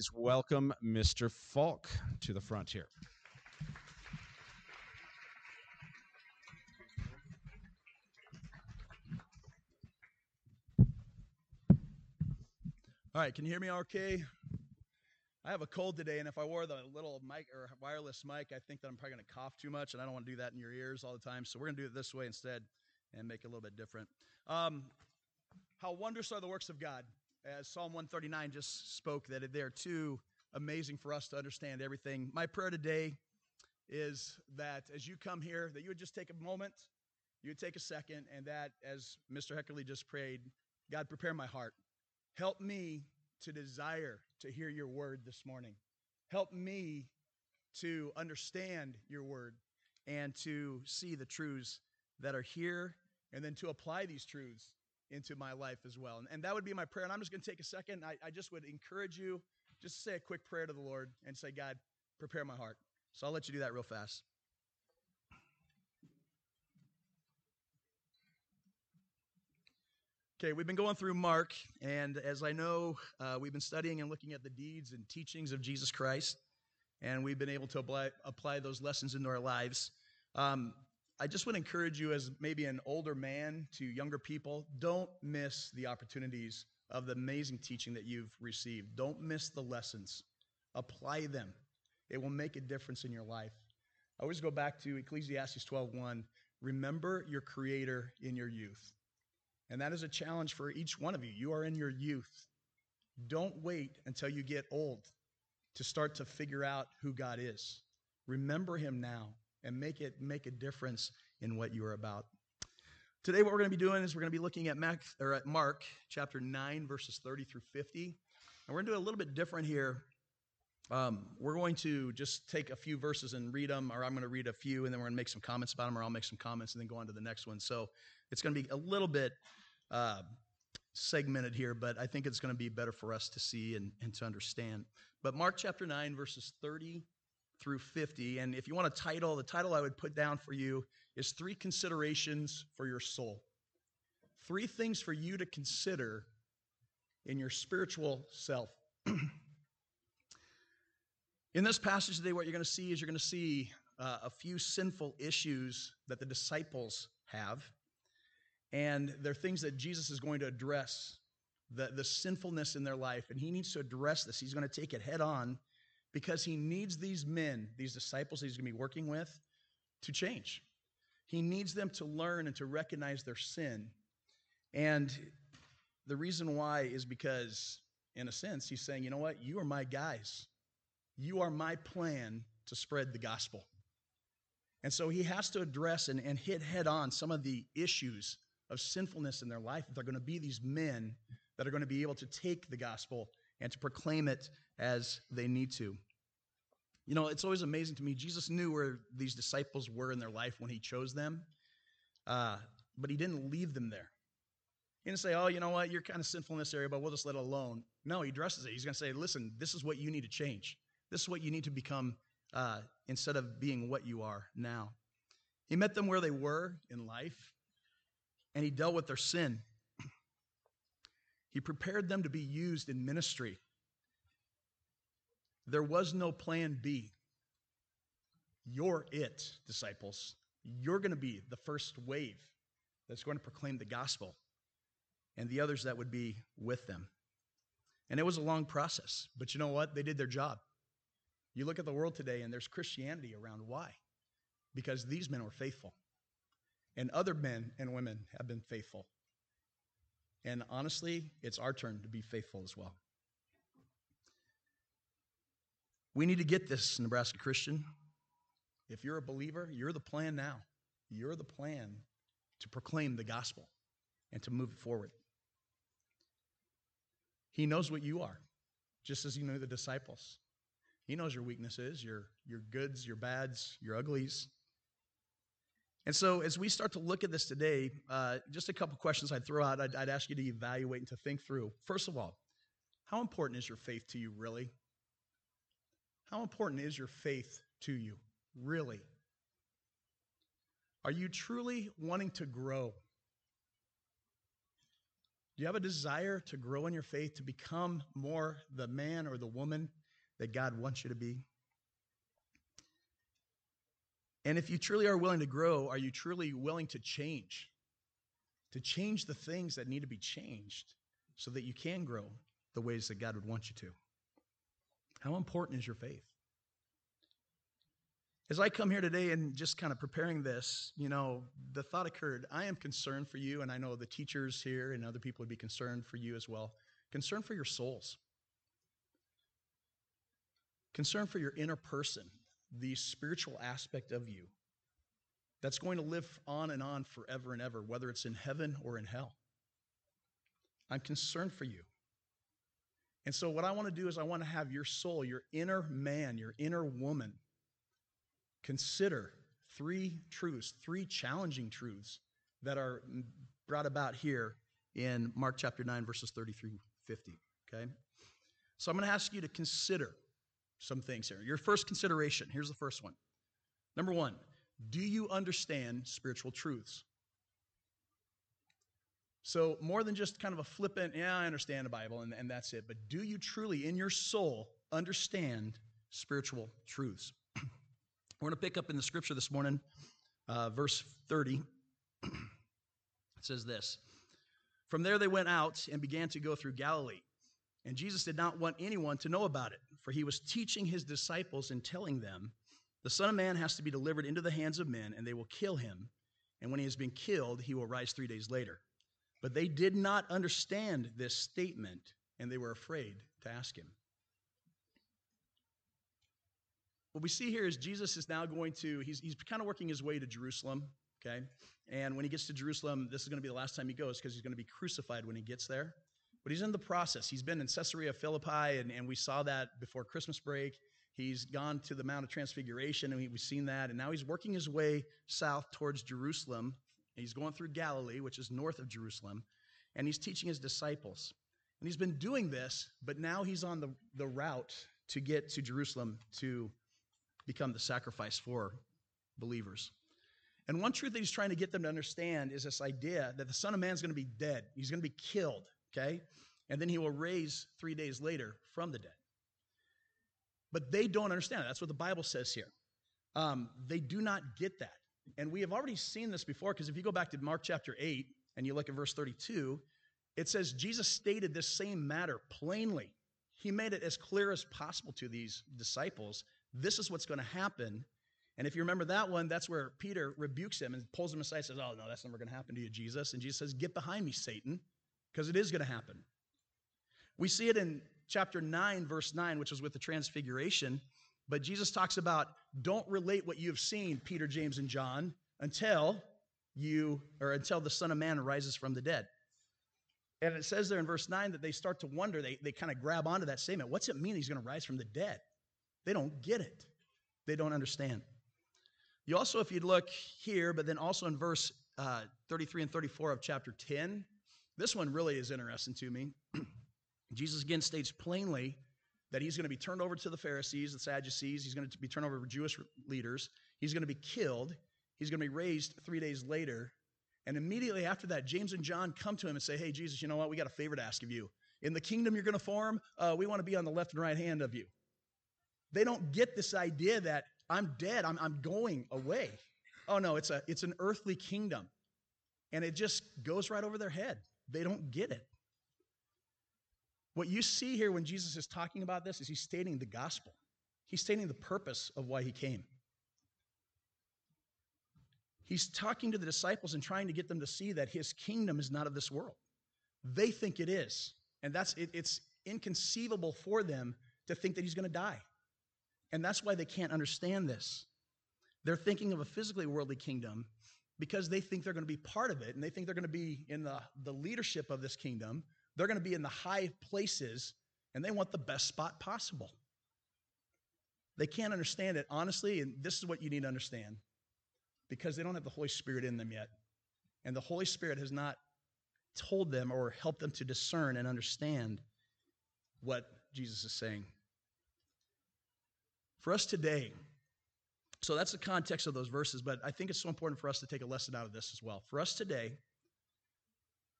please welcome Mr. Falk to the front here. All right, can you hear me okay? I have a cold today, and if I wore the little mic or wireless mic, I think that I'm probably going to cough too much, and I don't want to do that in your ears all the time. So we're going to do it this way instead and make it a little bit different. Um, how wondrous are the works of God? As Psalm 139 just spoke, that they're too amazing for us to understand everything. My prayer today is that as you come here, that you would just take a moment, you would take a second, and that as Mr. Heckerly just prayed, God, prepare my heart. Help me to desire to hear your word this morning. Help me to understand your word and to see the truths that are here and then to apply these truths into my life as well. And, and that would be my prayer. And I'm just going to take a second. I, I just would encourage you just say a quick prayer to the Lord and say, God, prepare my heart. So I'll let you do that real fast. Okay, we've been going through Mark, and as I know, uh, we've been studying and looking at the deeds and teachings of Jesus Christ, and we've been able to apply, apply those lessons into our lives. Um, I just would encourage you, as maybe an older man to younger people, don't miss the opportunities of the amazing teaching that you've received. Don't miss the lessons. Apply them. It will make a difference in your life. I always go back to Ecclesiastes 12:1. Remember your creator in your youth. And that is a challenge for each one of you. You are in your youth. Don't wait until you get old to start to figure out who God is. Remember him now and make it make a difference in what you are about. Today, what we're going to be doing is we're going to be looking at, Mac, or at Mark chapter 9, verses 30 through 50. And we're going to do a little bit different here. Um, we're going to just take a few verses and read them, or I'm going to read a few, and then we're going to make some comments about them, or I'll make some comments and then go on to the next one. So it's going to be a little bit uh, segmented here, but I think it's going to be better for us to see and, and to understand. But Mark chapter 9, verses 30 through 50. And if you want a title, the title I would put down for you is Three Considerations for Your Soul. Three things for you to consider in your spiritual self. in this passage today, what you're going to see is you're going to see uh, a few sinful issues that the disciples have. And they're things that Jesus is going to address the, the sinfulness in their life. And he needs to address this. He's going to take it head on because he needs these men, these disciples he's going to be working with, to change. He needs them to learn and to recognize their sin. And the reason why is because, in a sense, he's saying, you know what? You are my guys. You are my plan to spread the gospel. And so he has to address and, and hit head on some of the issues of sinfulness in their life. They're going to be these men that are going to be able to take the gospel and to proclaim it as they need to. You know, it's always amazing to me. Jesus knew where these disciples were in their life when he chose them, uh, but he didn't leave them there. He didn't say, oh, you know what, you're kind of sinful in this area, but we'll just let it alone. No, he addresses it. He's going to say, listen, this is what you need to change. This is what you need to become uh, instead of being what you are now. He met them where they were in life, and he dealt with their sin. He prepared them to be used in ministry. There was no plan B. You're it, disciples. You're going to be the first wave that's going to proclaim the gospel, and the others that would be with them. And it was a long process, but you know what? They did their job. You look at the world today, and there's Christianity around. Why? Because these men were faithful, and other men and women have been faithful. And honestly, it's our turn to be faithful as well. We need to get this, Nebraska Christian. If you're a believer, you're the plan now. You're the plan to proclaim the gospel and to move it forward. He knows what you are, just as he knew the disciples. He knows your weaknesses, your, your goods, your bads, your uglies. And so, as we start to look at this today, uh, just a couple questions I'd throw out, I'd, I'd ask you to evaluate and to think through. First of all, how important is your faith to you, really? How important is your faith to you, really? Are you truly wanting to grow? Do you have a desire to grow in your faith, to become more the man or the woman that God wants you to be? And if you truly are willing to grow, are you truly willing to change? To change the things that need to be changed so that you can grow the ways that God would want you to? How important is your faith? As I come here today and just kind of preparing this, you know, the thought occurred I am concerned for you, and I know the teachers here and other people would be concerned for you as well. Concerned for your souls, concern for your inner person, the spiritual aspect of you that's going to live on and on forever and ever, whether it's in heaven or in hell. I'm concerned for you. And so, what I want to do is, I want to have your soul, your inner man, your inner woman, consider three truths, three challenging truths that are brought about here in Mark chapter 9, verses 33 50. Okay? So, I'm going to ask you to consider some things here. Your first consideration here's the first one. Number one, do you understand spiritual truths? So, more than just kind of a flippant, yeah, I understand the Bible and, and that's it, but do you truly, in your soul, understand spiritual truths? We're going to pick up in the scripture this morning, uh, verse 30. it says this From there they went out and began to go through Galilee. And Jesus did not want anyone to know about it, for he was teaching his disciples and telling them, The Son of Man has to be delivered into the hands of men, and they will kill him. And when he has been killed, he will rise three days later. But they did not understand this statement, and they were afraid to ask him. What we see here is Jesus is now going to, he's, he's kind of working his way to Jerusalem, okay? And when he gets to Jerusalem, this is going to be the last time he goes because he's going to be crucified when he gets there. But he's in the process. He's been in Caesarea Philippi, and, and we saw that before Christmas break. He's gone to the Mount of Transfiguration, and we've seen that. And now he's working his way south towards Jerusalem He's going through Galilee, which is north of Jerusalem, and he's teaching his disciples. And he's been doing this, but now he's on the, the route to get to Jerusalem to become the sacrifice for believers. And one truth that he's trying to get them to understand is this idea that the Son of Man is going to be dead. He's going to be killed, okay? And then he will raise three days later from the dead. But they don't understand. That's what the Bible says here. Um, they do not get that. And we have already seen this before because if you go back to Mark chapter 8 and you look at verse 32, it says Jesus stated this same matter plainly. He made it as clear as possible to these disciples. This is what's going to happen. And if you remember that one, that's where Peter rebukes him and pulls him aside and says, Oh, no, that's never going to happen to you, Jesus. And Jesus says, Get behind me, Satan, because it is going to happen. We see it in chapter 9, verse 9, which is with the transfiguration. But Jesus talks about don't relate what you have seen, Peter, James, and John, until you or until the Son of Man rises from the dead. And it says there in verse 9 that they start to wonder, they, they kind of grab onto that statement. What's it mean he's going to rise from the dead? They don't get it. They don't understand. You also, if you look here, but then also in verse uh, 33 and 34 of chapter 10, this one really is interesting to me. Jesus again states plainly that he's going to be turned over to the Pharisees, the Sadducees. He's going to be turned over to Jewish leaders. He's going to be killed. He's going to be raised three days later. And immediately after that, James and John come to him and say, Hey, Jesus, you know what? We got a favor to ask of you. In the kingdom you're going to form, uh, we want to be on the left and right hand of you. They don't get this idea that I'm dead, I'm, I'm going away. Oh, no, it's, a, it's an earthly kingdom. And it just goes right over their head. They don't get it. What you see here when Jesus is talking about this is he's stating the gospel. He's stating the purpose of why he came. He's talking to the disciples and trying to get them to see that his kingdom is not of this world. They think it is. And that's it, it's inconceivable for them to think that he's going to die. And that's why they can't understand this. They're thinking of a physically worldly kingdom because they think they're going to be part of it and they think they're going to be in the, the leadership of this kingdom they're going to be in the high places and they want the best spot possible. They can't understand it honestly, and this is what you need to understand because they don't have the Holy Spirit in them yet. And the Holy Spirit has not told them or helped them to discern and understand what Jesus is saying. For us today, so that's the context of those verses, but I think it's so important for us to take a lesson out of this as well. For us today,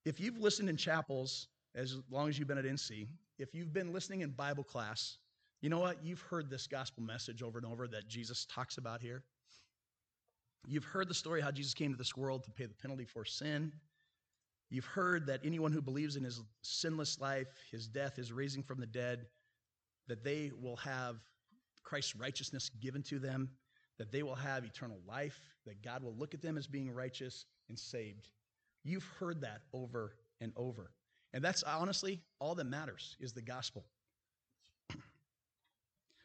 If you've listened in chapels as long as you've been at NC, if you've been listening in Bible class, you know what? You've heard this gospel message over and over that Jesus talks about here. You've heard the story how Jesus came to this world to pay the penalty for sin. You've heard that anyone who believes in his sinless life, his death, his raising from the dead, that they will have Christ's righteousness given to them, that they will have eternal life, that God will look at them as being righteous and saved. You've heard that over and over. And that's honestly all that matters is the gospel.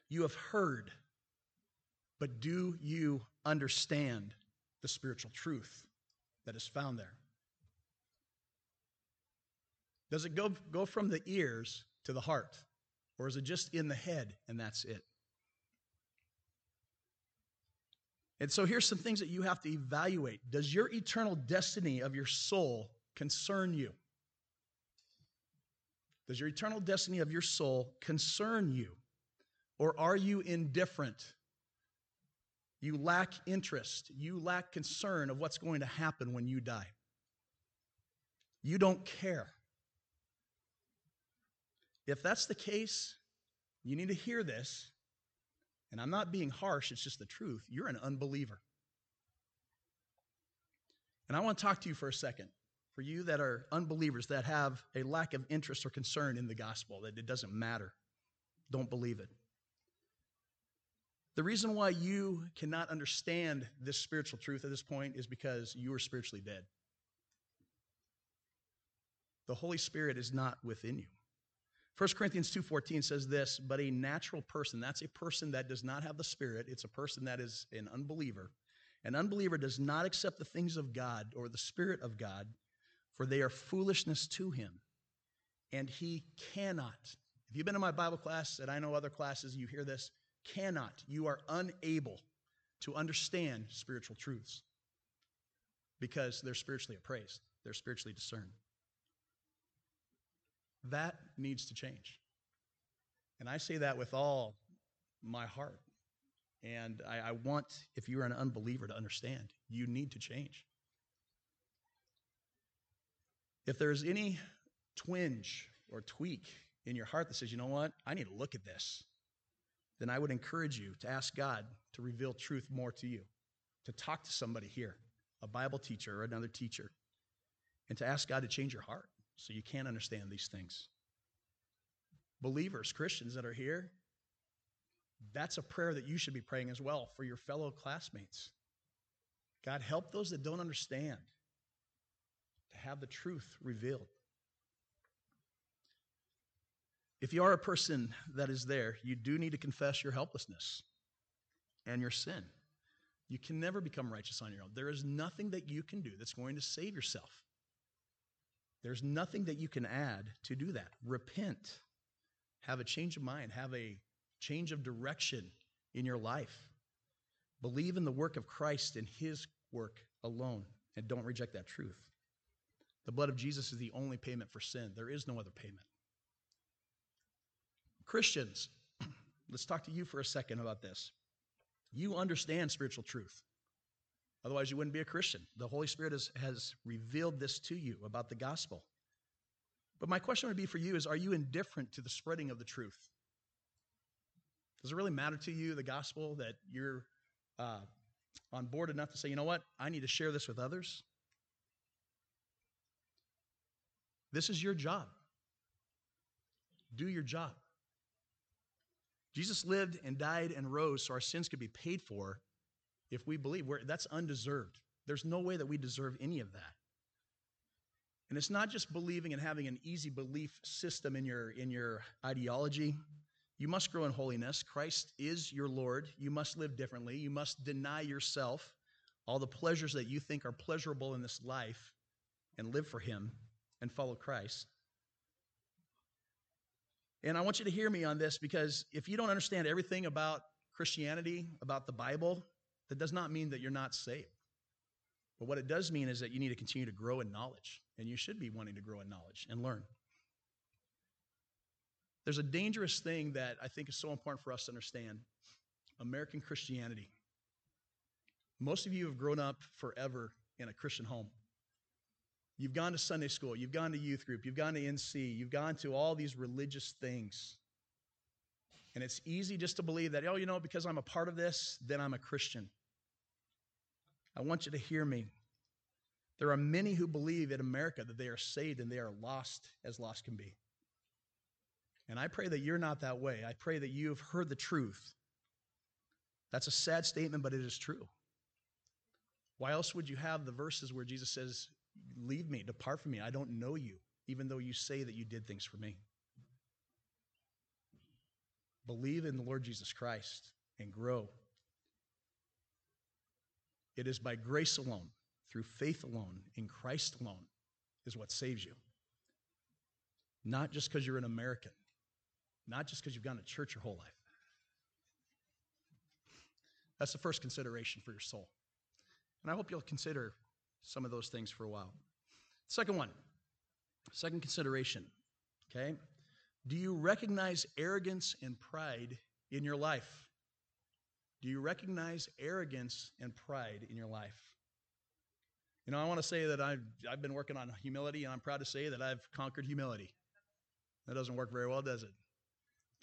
You have heard, but do you understand the spiritual truth that is found there? Does it go, go from the ears to the heart? Or is it just in the head and that's it? And so here's some things that you have to evaluate. Does your eternal destiny of your soul concern you? Does your eternal destiny of your soul concern you? Or are you indifferent? You lack interest. You lack concern of what's going to happen when you die. You don't care. If that's the case, you need to hear this. And I'm not being harsh, it's just the truth. You're an unbeliever. And I want to talk to you for a second. For you that are unbelievers, that have a lack of interest or concern in the gospel, that it doesn't matter, don't believe it. The reason why you cannot understand this spiritual truth at this point is because you are spiritually dead. The Holy Spirit is not within you. 1 Corinthians 2:14 says this, but a natural person, that's a person that does not have the spirit, it's a person that is an unbeliever. An unbeliever does not accept the things of God or the spirit of God, for they are foolishness to him. And he cannot. If you've been in my Bible class, and I know other classes, you hear this, cannot, you are unable to understand spiritual truths because they're spiritually appraised, they're spiritually discerned. That needs to change. And I say that with all my heart. And I, I, want, if you're an unbeliever, to understand you need to change. If there's any twinge or tweak in your heart that says, you know what, I need to look at this, then I would encourage you to ask God to reveal truth more to you, to talk to somebody here, a Bible teacher or another teacher, and to ask God to change your heart so you can understand these things. Believers, Christians that are here, that's a prayer that you should be praying as well for your fellow classmates. God, help those that don't understand to have the truth revealed. If you are a person that is there, you do need to confess your helplessness and your sin. You can never become righteous on your own. There is nothing that you can do that's going to save yourself. There's nothing that you can add to do that. Repent, have a change of mind, have a change of direction in your life. Believe in the work of Christ and his work alone, and don't reject that truth. The blood of Jesus is the only payment for sin, there is no other payment. Christians, let's talk to you for a second about this. You understand spiritual truth. Otherwise, you wouldn't be a Christian. The Holy Spirit has, has revealed this to you about the gospel. But my question would be for you is are you indifferent to the spreading of the truth? Does it really matter to you, the gospel, that you're uh, on board enough to say, you know what, I need to share this with others? This is your job. Do your job. Jesus lived and died and rose so our sins could be paid for if we believe. We're, that's undeserved. There's no way that we deserve any of that. And it's not just believing and having an easy belief system in your, in your ideology. You must grow in holiness. Christ is your Lord. You must live differently. You must deny yourself all the pleasures that you think are pleasurable in this life and live for Him and follow Christ. And I want you to hear me on this because if you don't understand everything about Christianity, about the Bible, that does not mean that you're not saved. But what it does mean is that you need to continue to grow in knowledge, and you should be wanting to grow in knowledge and learn. There's a dangerous thing that I think is so important for us to understand American Christianity. Most of you have grown up forever in a Christian home. You've gone to Sunday school, you've gone to youth group, you've gone to NC, you've gone to all these religious things. And it's easy just to believe that, oh, you know, because I'm a part of this, then I'm a Christian. I want you to hear me. There are many who believe in America that they are saved and they are lost as lost can be. And I pray that you're not that way. I pray that you have heard the truth. That's a sad statement, but it is true. Why else would you have the verses where Jesus says, Leave me, depart from me, I don't know you, even though you say that you did things for me? Believe in the Lord Jesus Christ and grow. It is by grace alone, through faith alone, in Christ alone, is what saves you. Not just because you're an American, not just because you've gone to church your whole life. That's the first consideration for your soul. And I hope you'll consider some of those things for a while. Second one, second consideration, okay? Do you recognize arrogance and pride in your life? Do you recognize arrogance and pride in your life? You know, I want to say that I've, I've been working on humility, and I'm proud to say that I've conquered humility. That doesn't work very well, does it?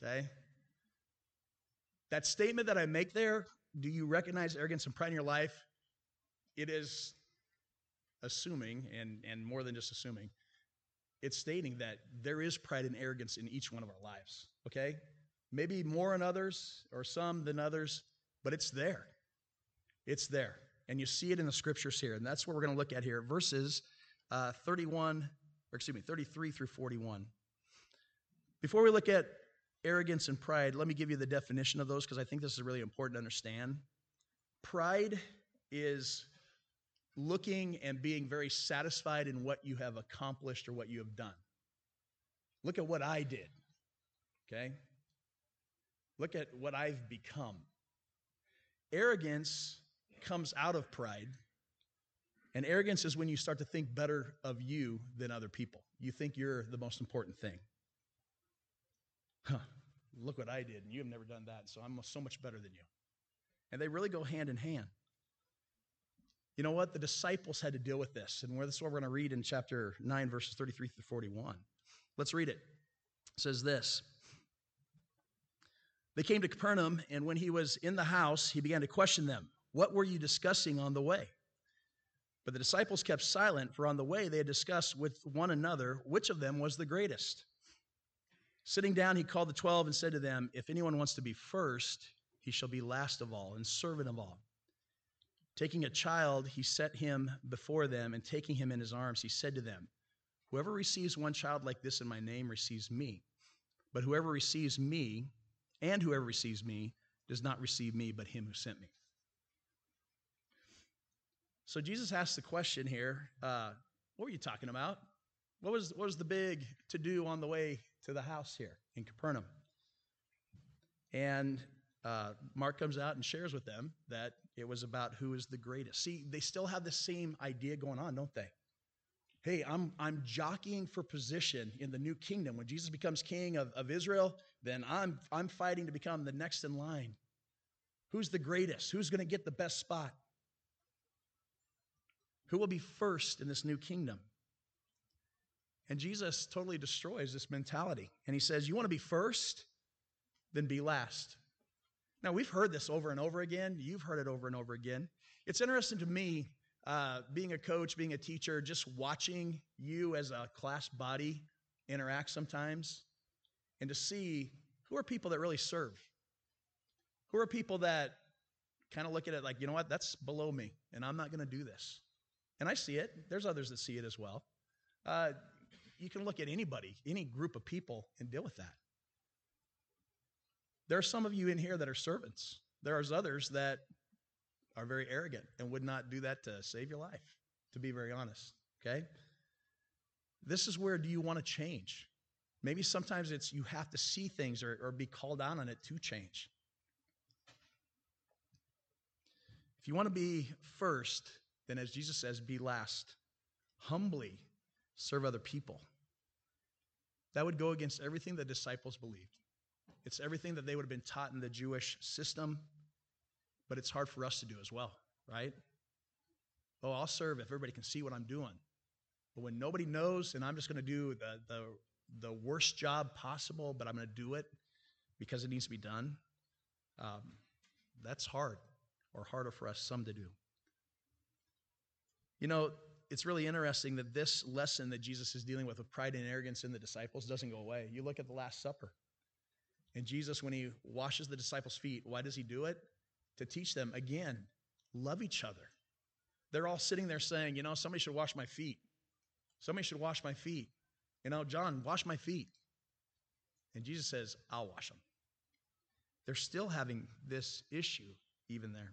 Okay? That statement that I make there, do you recognize arrogance and pride in your life? It is assuming, and, and more than just assuming, it's stating that there is pride and arrogance in each one of our lives, okay? Maybe more in others or some than others, but it's there. It's there. And you see it in the scriptures here. And that's what we're going to look at here. Verses uh, 31, or excuse me, 33 through 41. Before we look at arrogance and pride, let me give you the definition of those because I think this is really important to understand. Pride is looking and being very satisfied in what you have accomplished or what you have done. Look at what I did. Okay? Look at what I've become. Arrogance comes out of pride. And arrogance is when you start to think better of you than other people. You think you're the most important thing. Huh, look what I did, and you have never done that, so I'm so much better than you. And they really go hand in hand. You know what? The disciples had to deal with this. And this is what we're going to read in chapter 9, verses 33 through 41. Let's read it. It says this They came to Capernaum, and when he was in the house, he began to question them What were you discussing on the way? But the disciples kept silent, for on the way they had discussed with one another which of them was the greatest. Sitting down, he called the twelve and said to them, If anyone wants to be first, he shall be last of all and servant of all. Taking a child, he set him before them, and taking him in his arms, he said to them, Whoever receives one child like this in my name receives me. But whoever receives me, and whoever receives me, does not receive me, but him who sent me. So Jesus asked the question here uh, What were you talking about? What was, what was the big to do on the way to the house here in Capernaum? And uh, Mark comes out and shares with them that it was about who is the greatest. See, they still have the same idea going on, don't they? Hey, I'm, I'm jockeying for position in the new kingdom. When Jesus becomes king of, of Israel, then I'm, I'm fighting to become the next in line. Who's the greatest? Who's going to get the best spot? Who will be first in this new kingdom? And Jesus totally destroys this mentality. And he says, You want to be first? Then be last. Now, we've heard this over and over again. You've heard it over and over again. It's interesting to me, uh, being a coach, being a teacher, just watching you as a class body interact sometimes and to see who are people that really serve. Who are people that kind of look at it like, you know what, that's below me, and I'm not going to do this. And I see it. There's others that see it as well. Uh, you can look at anybody, any group of people, and deal with that. There are some of you in here that are servants. There are others that are very arrogant and would not do that to save your life, to be very honest. Okay? This is where do you want to change? Maybe sometimes it's you have to see things or, or be called out on it to change. If you want to be first, then as Jesus says, be last. Humbly serve other people. That would go against everything the disciples believed. It's everything that they would have been taught in the Jewish system, but it's hard for us to do as well, right? Oh, I'll serve if everybody can see what I'm doing. But when nobody knows and I'm just going to do the, the, the worst job possible, but I'm going to do it because it needs to be done, um, that's hard or harder for us some to do. You know, it's really interesting that this lesson that Jesus is dealing with with pride and arrogance in the disciples doesn't go away. You look at the Last Supper. And Jesus, when he washes the disciples' feet, why does he do it? To teach them, again, love each other. They're all sitting there saying, you know, somebody should wash my feet. Somebody should wash my feet. You know, John, wash my feet. And Jesus says, I'll wash them. They're still having this issue even there.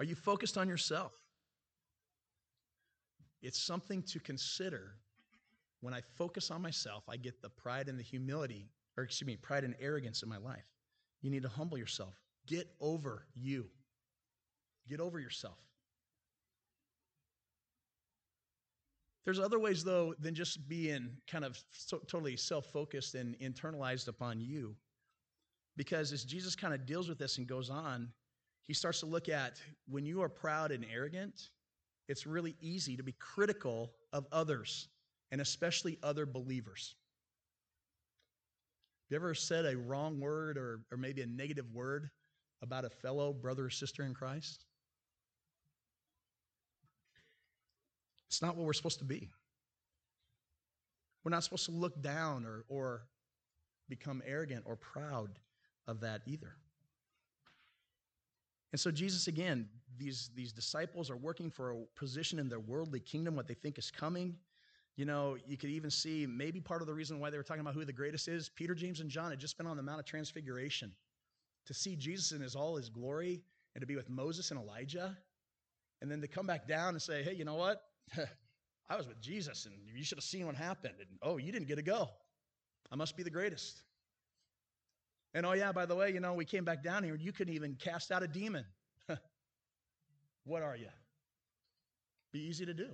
Are you focused on yourself? It's something to consider. When I focus on myself, I get the pride and the humility, or excuse me, pride and arrogance in my life. You need to humble yourself. Get over you. Get over yourself. There's other ways, though, than just being kind of so, totally self focused and internalized upon you. Because as Jesus kind of deals with this and goes on, he starts to look at when you are proud and arrogant, it's really easy to be critical of others, and especially other believers. Have you ever said a wrong word or, or maybe a negative word about a fellow brother or sister in Christ? It's not what we're supposed to be. We're not supposed to look down or, or become arrogant or proud of that either. And so, Jesus, again, these, these disciples are working for a position in their worldly kingdom, what they think is coming. You know, you could even see maybe part of the reason why they were talking about who the greatest is. Peter, James, and John had just been on the Mount of Transfiguration. To see Jesus in his all his glory and to be with Moses and Elijah, and then to come back down and say, hey, you know what? I was with Jesus and you should have seen what happened. And oh, you didn't get to go. I must be the greatest. And oh, yeah, by the way, you know, we came back down here and you couldn't even cast out a demon. what are you? Be easy to do.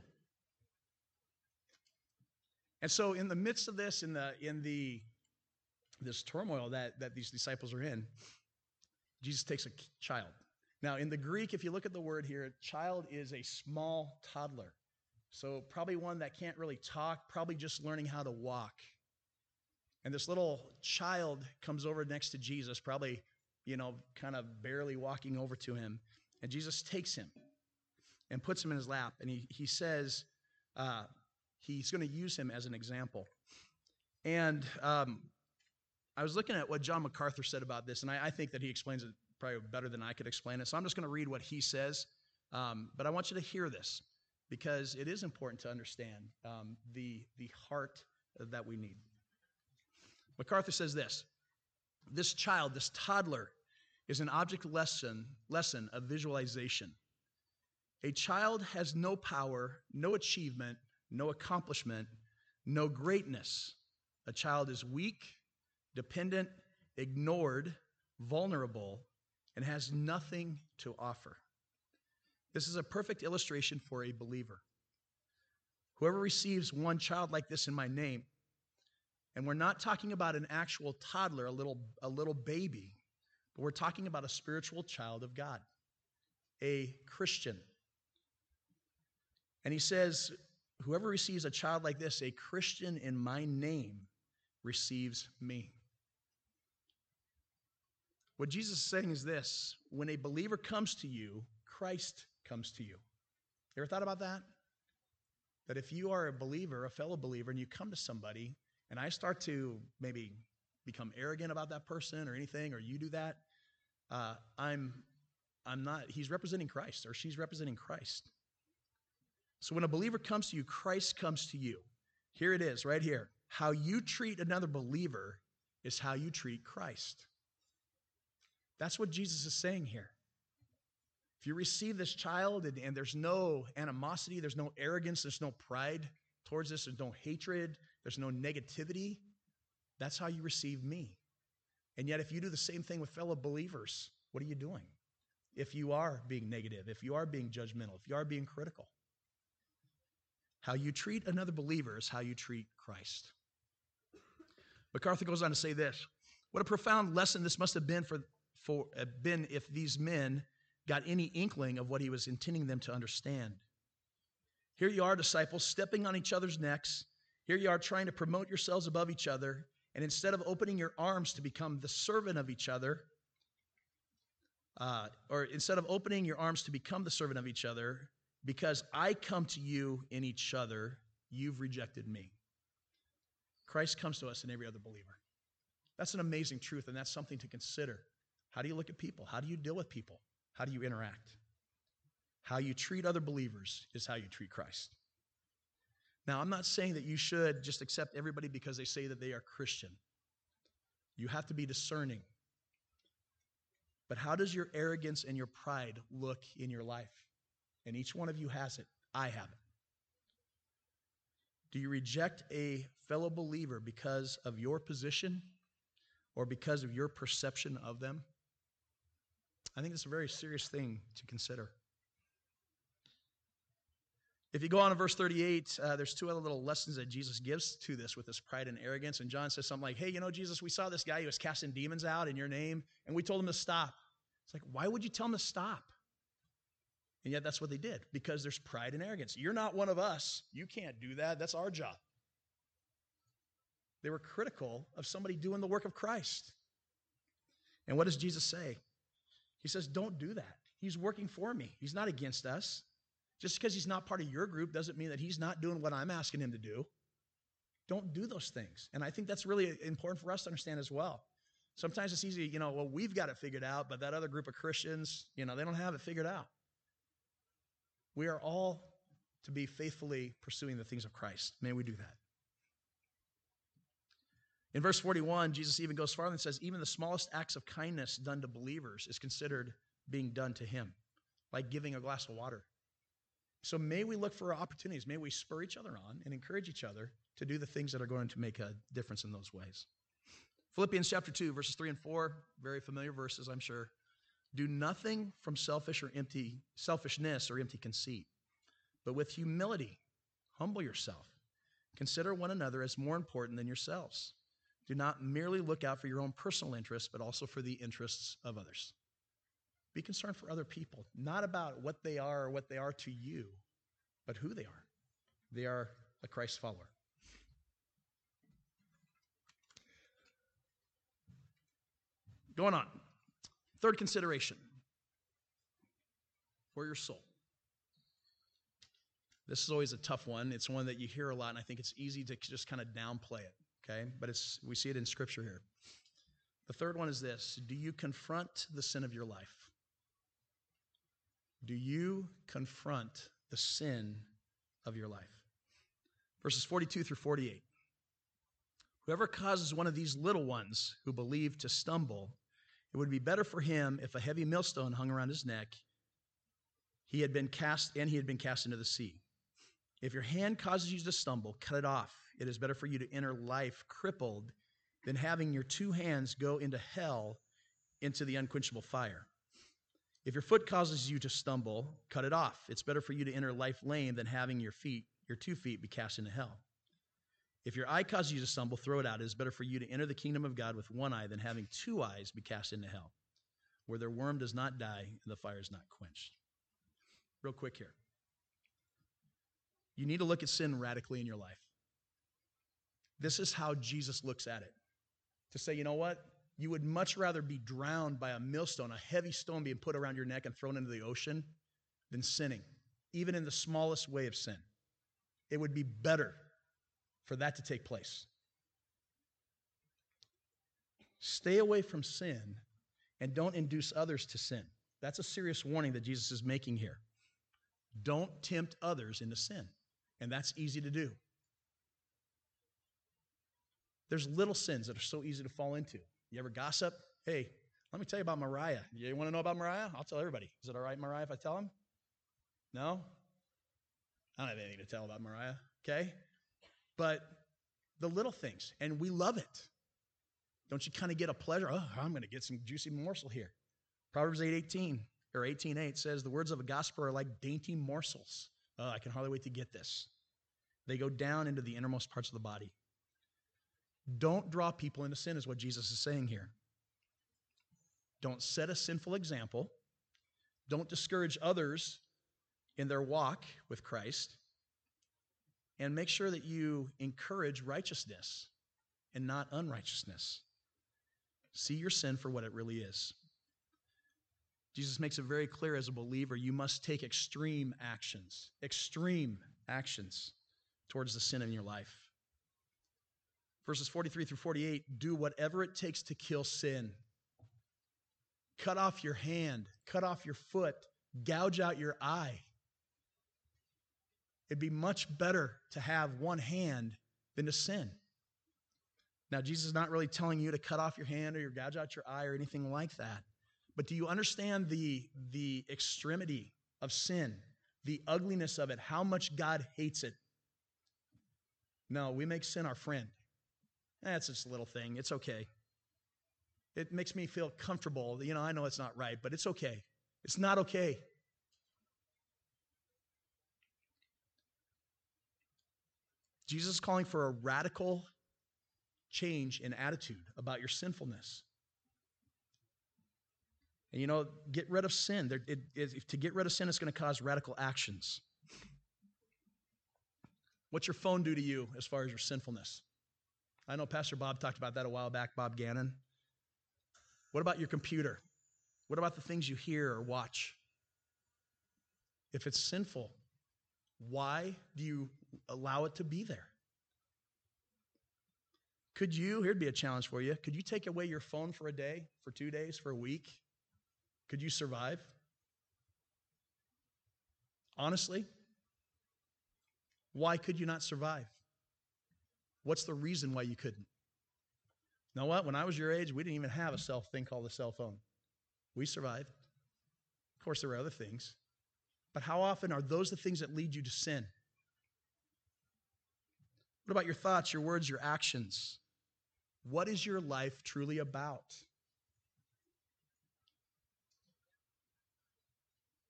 And so in the midst of this, in the in the this turmoil that, that these disciples are in, Jesus takes a child. Now, in the Greek, if you look at the word here, child is a small toddler. So, probably one that can't really talk, probably just learning how to walk. And this little child comes over next to Jesus, probably, you know, kind of barely walking over to him. And Jesus takes him and puts him in his lap. And he, he says uh, he's going to use him as an example. And um, I was looking at what John MacArthur said about this, and I, I, think that he explains it probably better than I could explain it. So I'm just going to read what he says. Um, but I want you to hear this because it is important to understand um, the, the heart that we need. MacArthur says this this child, this toddler, is an object lesson, lesson of visualization. A child has no power, no achievement, no accomplishment, no greatness. A child is weak, dependent, ignored, vulnerable, and has nothing to offer. This is a perfect illustration for a believer. Whoever receives one child like this in my name, and we're not talking about an actual toddler, a little, a little baby, but we're talking about a spiritual child of God, a Christian. And he says, Whoever receives a child like this, a Christian in my name, receives me. What Jesus is saying is this when a believer comes to you, Christ comes to you. You ever thought about that? That if you are a believer, a fellow believer, and you come to somebody and I start to maybe become arrogant about that person or anything, or you do that, uh, I'm, I'm not, he's representing Christ or she's representing Christ. So when a believer comes to you, Christ comes to you. Here it is, right here. How you treat another believer is how you treat Christ. That's what Jesus is saying here. If you receive this child and, and there's no animosity, there's no arrogance, there's no pride towards this, there's no hatred, there's no negativity. That's how you receive me. And yet, if you do the same thing with fellow believers, what are you doing? If you are being negative, if you are being judgmental, if you are being critical, how you treat another believer is how you treat Christ. MacArthur goes on to say this What a profound lesson this must have been for, for uh, been if these men got any inkling of what he was intending them to understand. Here you are, disciples, stepping on each other's necks. Here you are trying to promote yourselves above each other. And instead of opening your arms to become the servant of each other, uh, or instead of opening your arms to become the servant of each other, because I come to you in each other, you've rejected me. Christ comes to us in every other believer. That's an amazing truth, and that's something to consider. How do you look at people? How do you deal with people? How do you interact? How you treat other believers is how you treat Christ. Now, I'm not saying that you should just accept everybody because they say that they are Christian. You have to be discerning. But how does your arrogance and your pride look in your life? And each one of you has it. I have it. Do you reject a fellow believer because of your position or because of your perception of them? I think it's a very serious thing to consider. If you go on to verse 38, uh, there's two other little lessons that Jesus gives to this with this pride and arrogance. And John says something like, Hey, you know, Jesus, we saw this guy who was casting demons out in your name, and we told him to stop. It's like, why would you tell him to stop? And yet that's what they did because there's pride and arrogance. You're not one of us. You can't do that. That's our job. They were critical of somebody doing the work of Christ. And what does Jesus say? He says, Don't do that. He's working for me, He's not against us. Just because He's not part of your group doesn't mean that He's not doing what I'm asking Him to do. Don't do those things. And I think that's really important for us to understand as well. Sometimes it's easy, you know, well, we've got it figured out, but that other group of Christians, you know, they don't have it figured out. We are all to be faithfully pursuing the things of Christ. May we do that. In verse 41, Jesus even goes farther and says, even the smallest acts of kindness done to believers is considered being done to him, like giving a glass of water. So may we look for opportunities. May we spur each other on and encourage each other to do the things that are going to make a difference in those ways. Philippians chapter 2, verses 3 and 4, very familiar verses, I'm sure. Do nothing from selfish or empty selfishness or empty conceit, but with humility, humble yourself. Consider one another as more important than yourselves. Do not merely look out for your own personal interests, but also for the interests of others. Be concerned for other people, not about what they are or what they are to you, but who they are. They are a Christ follower. Going on. Third consideration for your soul. This is always a tough one. It's one that you hear a lot, and I think it's easy to just kind of downplay it, okay? But it's, we see it in Scripture here. The third one is this Do you confront the sin of your life? Do you confront the sin of your life? Verses 42 through 48. Whoever causes one of these little ones who believe to stumble, it would be better for him if a heavy millstone hung around his neck, he had been cast, and he had been cast into the sea. If your hand causes you to stumble, cut it off. It is better for you to enter life crippled than having your two hands go into hell into the unquenchable fire. If your foot causes you to stumble, cut it off. It's better for you to enter life lame than having your feet, your two feet, be cast into hell. If your eye causes you to stumble, throw it out. It is better for you to enter the kingdom of God with one eye than having two eyes be cast into hell, where their worm does not die and the fire is not quenched. Real quick here. You need to look at sin radically in your life. This is how Jesus looks at it. To say, you know what? You would much rather be drowned by a millstone, a heavy stone being put around your neck and thrown into the ocean, than sinning, even in the smallest way of sin. It would be better for that to take place. Stay away from sin and don't induce others to sin. That's a serious warning that Jesus is making here. Don't tempt others into sin, and that's easy to do. There's little sins that are so easy to fall into. You ever gossip? Hey, let me tell you about Mariah. You want to know about Mariah? I'll tell everybody. Is it all right, Mariah, if I tell him? No? I don't have anything to tell about Mariah, okay? But the little things, and we love it. Don't you kind of get a pleasure? Oh, I'm going to get some juicy morsel here. Proverbs 8 18 or 18 8 says, The words of a gospel are like dainty morsels. Oh, I can hardly wait to get this. They go down into the innermost parts of the body. Don't draw people into sin, is what Jesus is saying here. Don't set a sinful example. Don't discourage others in their walk with Christ. and make sure that you encourage righteousness and not unrighteousness. See your sin for what it really is. Jesus makes it very clear as a believer you must take extreme actions, extreme actions towards the sin in your life. Verses 43 through 48 do whatever it takes to kill sin. Cut off your hand, cut off your foot, gouge out your eye. It'd be much better to have one hand than to sin. Now, Jesus is not really telling you to cut off your hand or your gouge out your eye or anything like that. But do you understand the, the extremity of sin, the ugliness of it, how much God hates it? No, we make sin our friend. That's just a little thing. It's okay. It makes me feel comfortable. You know, I know it's not right, but it's okay. It's not okay. Jesus is calling for a radical change in attitude about your sinfulness. And you know, get rid of sin. There, it, it, to get rid of sin, it's going to cause radical actions. What's your phone do to you as far as your sinfulness? I know Pastor Bob talked about that a while back, Bob Gannon. What about your computer? What about the things you hear or watch? If it's sinful, why do you allow it to be there? Could you, here'd be a challenge for you, could you take away your phone for a day, for two days, for a week? Could you survive? Honestly, why could you not survive? What's the reason why you couldn't? You know what? When I was your age, we didn't even have a cell thing called a cell phone. We survived. Of course, there were other things. But how often are those the things that lead you to sin? What about your thoughts, your words, your actions? What is your life truly about?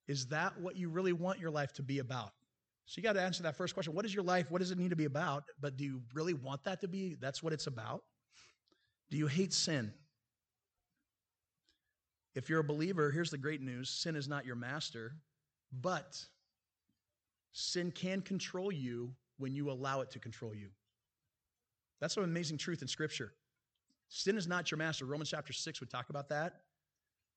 Is that what you really want your life to be about? So you got to answer that first question. What is your life? What does it need to be about? But do you really want that to be? That's what it's about? Do you hate sin? If you're a believer, here's the great news sin is not your master, but sin can control you when you allow it to control you. That's an amazing truth in Scripture. Sin is not your master. Romans chapter 6 would talk about that.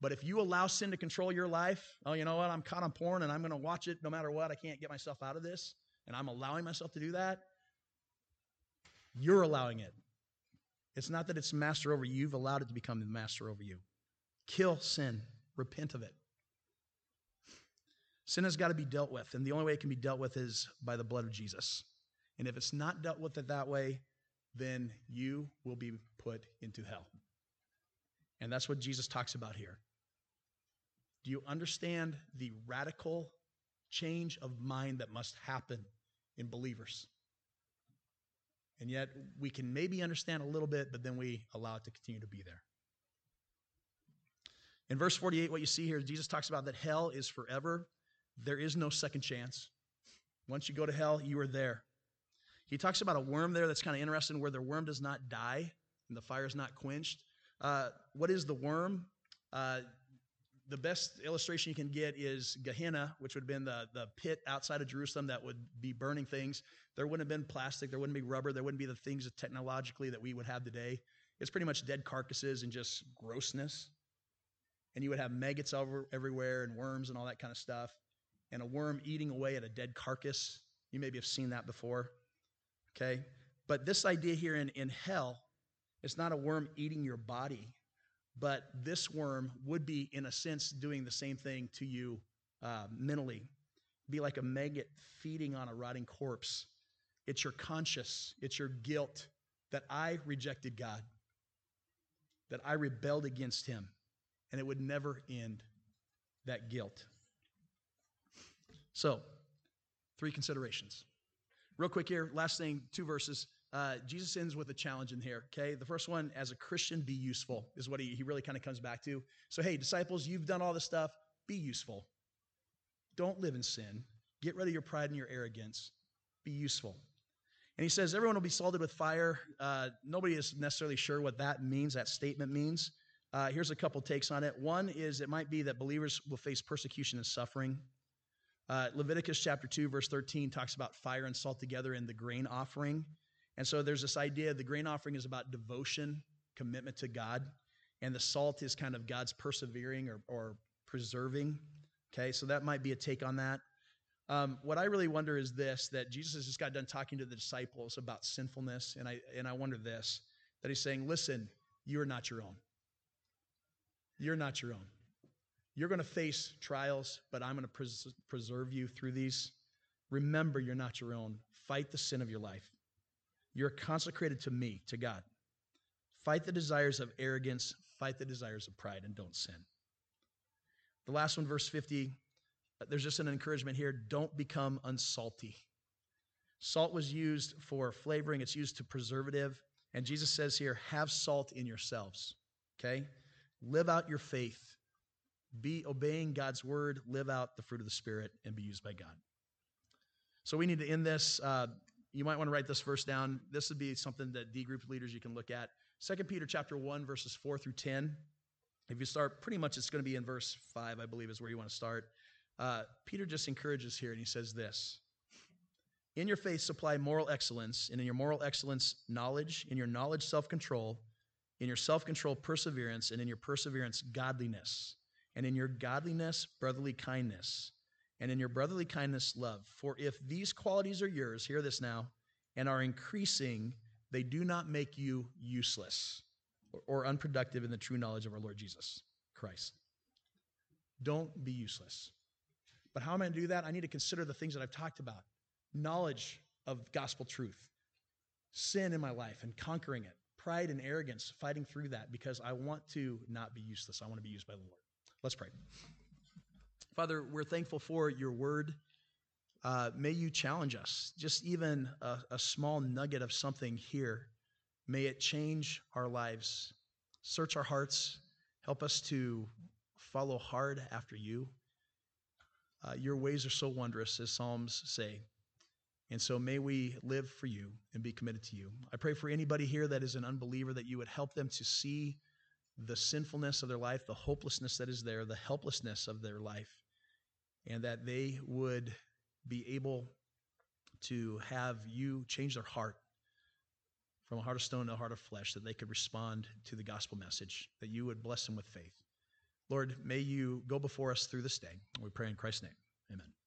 But if you allow sin to control your life, oh, you know what? I'm caught on porn and I'm going to watch it no matter what. I can't get myself out of this. And I'm allowing myself to do that. You're allowing it. It's not that it's master over you, you've allowed it to become the master over you. Kill sin, repent of it. Sin has got to be dealt with, and the only way it can be dealt with is by the blood of Jesus. And if it's not dealt with it that way, then you will be put into hell. And that's what Jesus talks about here. Do you understand the radical change of mind that must happen in believers? And yet we can maybe understand a little bit, but then we allow it to continue to be there. In verse 48, what you see here, Jesus talks about that hell is forever. There is no second chance. Once you go to hell, you are there. He talks about a worm there that's kind of interesting where the worm does not die and the fire is not quenched. Uh, what is the worm? Uh, the best illustration you can get is Gehenna, which would have been the, the pit outside of Jerusalem that would be burning things. There wouldn't have been plastic, there wouldn't be rubber, there wouldn't be the things that technologically that we would have today. It's pretty much dead carcasses and just grossness. And you would have maggots over, everywhere and worms and all that kind of stuff. And a worm eating away at a dead carcass. You maybe have seen that before. Okay? But this idea here in, in hell, it's not a worm eating your body, but this worm would be, in a sense, doing the same thing to you uh, mentally. Be like a maggot feeding on a rotting corpse. It's your conscience, it's your guilt that I rejected God, that I rebelled against Him, and it would never end that guilt. So, three considerations. Real quick here, last thing, two verses. Uh, Jesus ends with a challenge in here, okay? The first one, as a Christian, be useful, is what he, he really kind of comes back to. So, hey, disciples, you've done all this stuff, be useful. Don't live in sin. Get rid of your pride and your arrogance. Be useful. And he says, everyone will be salted with fire. Uh, nobody is necessarily sure what that means, that statement means. Uh, here's a couple takes on it. One is it might be that believers will face persecution and suffering. Uh, Leviticus chapter 2, verse 13 talks about fire and salt together in the grain offering. And so there's this idea the grain offering is about devotion, commitment to God, and the salt is kind of God's persevering or, or preserving. Okay, so that might be a take on that. Um, what I really wonder is this that Jesus has just got done talking to the disciples about sinfulness, and I, and I wonder this that he's saying, Listen, you are not your own. You're not your own. You're going to face trials, but I'm going to pres- preserve you through these. Remember, you're not your own. Fight the sin of your life. You're consecrated to me, to God. Fight the desires of arrogance, fight the desires of pride, and don't sin. The last one, verse 50, there's just an encouragement here don't become unsalty. Salt was used for flavoring, it's used to preservative. And Jesus says here, have salt in yourselves. Okay? Live out your faith be obeying God's word, live out the fruit of the Spirit, and be used by God. So we need to end this. Uh, you might want to write this verse down. This would be something that D group leaders you can look at. Second Peter chapter 1, verses 4 through 10. If you start, pretty much it's going to be in verse 5, I believe, is where you want to start. Uh, Peter just encourages here, and he says this In your faith, supply moral excellence, and in your moral excellence, knowledge, in your knowledge, self control, in your self control, perseverance, and in your perseverance, godliness and in your godliness, brotherly kindness, and in your brotherly kindness, love. For if these qualities are yours, hear this now, and are increasing, they do not make you useless or, or unproductive in the true knowledge of our Lord Jesus Christ. Don't be useless. But how am I going to do that? I need to consider the things that I've talked about knowledge of gospel truth, sin in my life and conquering it, pride and arrogance, fighting through that because I want to not be useless. I want to be used by the Lord. Let's pray. Father, we're thankful for your word. Uh, may you challenge us, just even a, a small nugget of something here. May it change our lives, search our hearts, help us to follow hard after you. Uh, your ways are so wondrous, as Psalms say. And so may we live for you and be committed to you. I pray for anybody here that is an unbeliever that you would help them to see the sinfulness of their life, the hopelessness that is there, the helplessness of their life, and that they would be able to have you change their heart from a heart of stone to a heart of flesh, that they could respond to the gospel message, that you would bless them with faith. Lord, may you go before us through this day. We pray in Christ's name. Amen.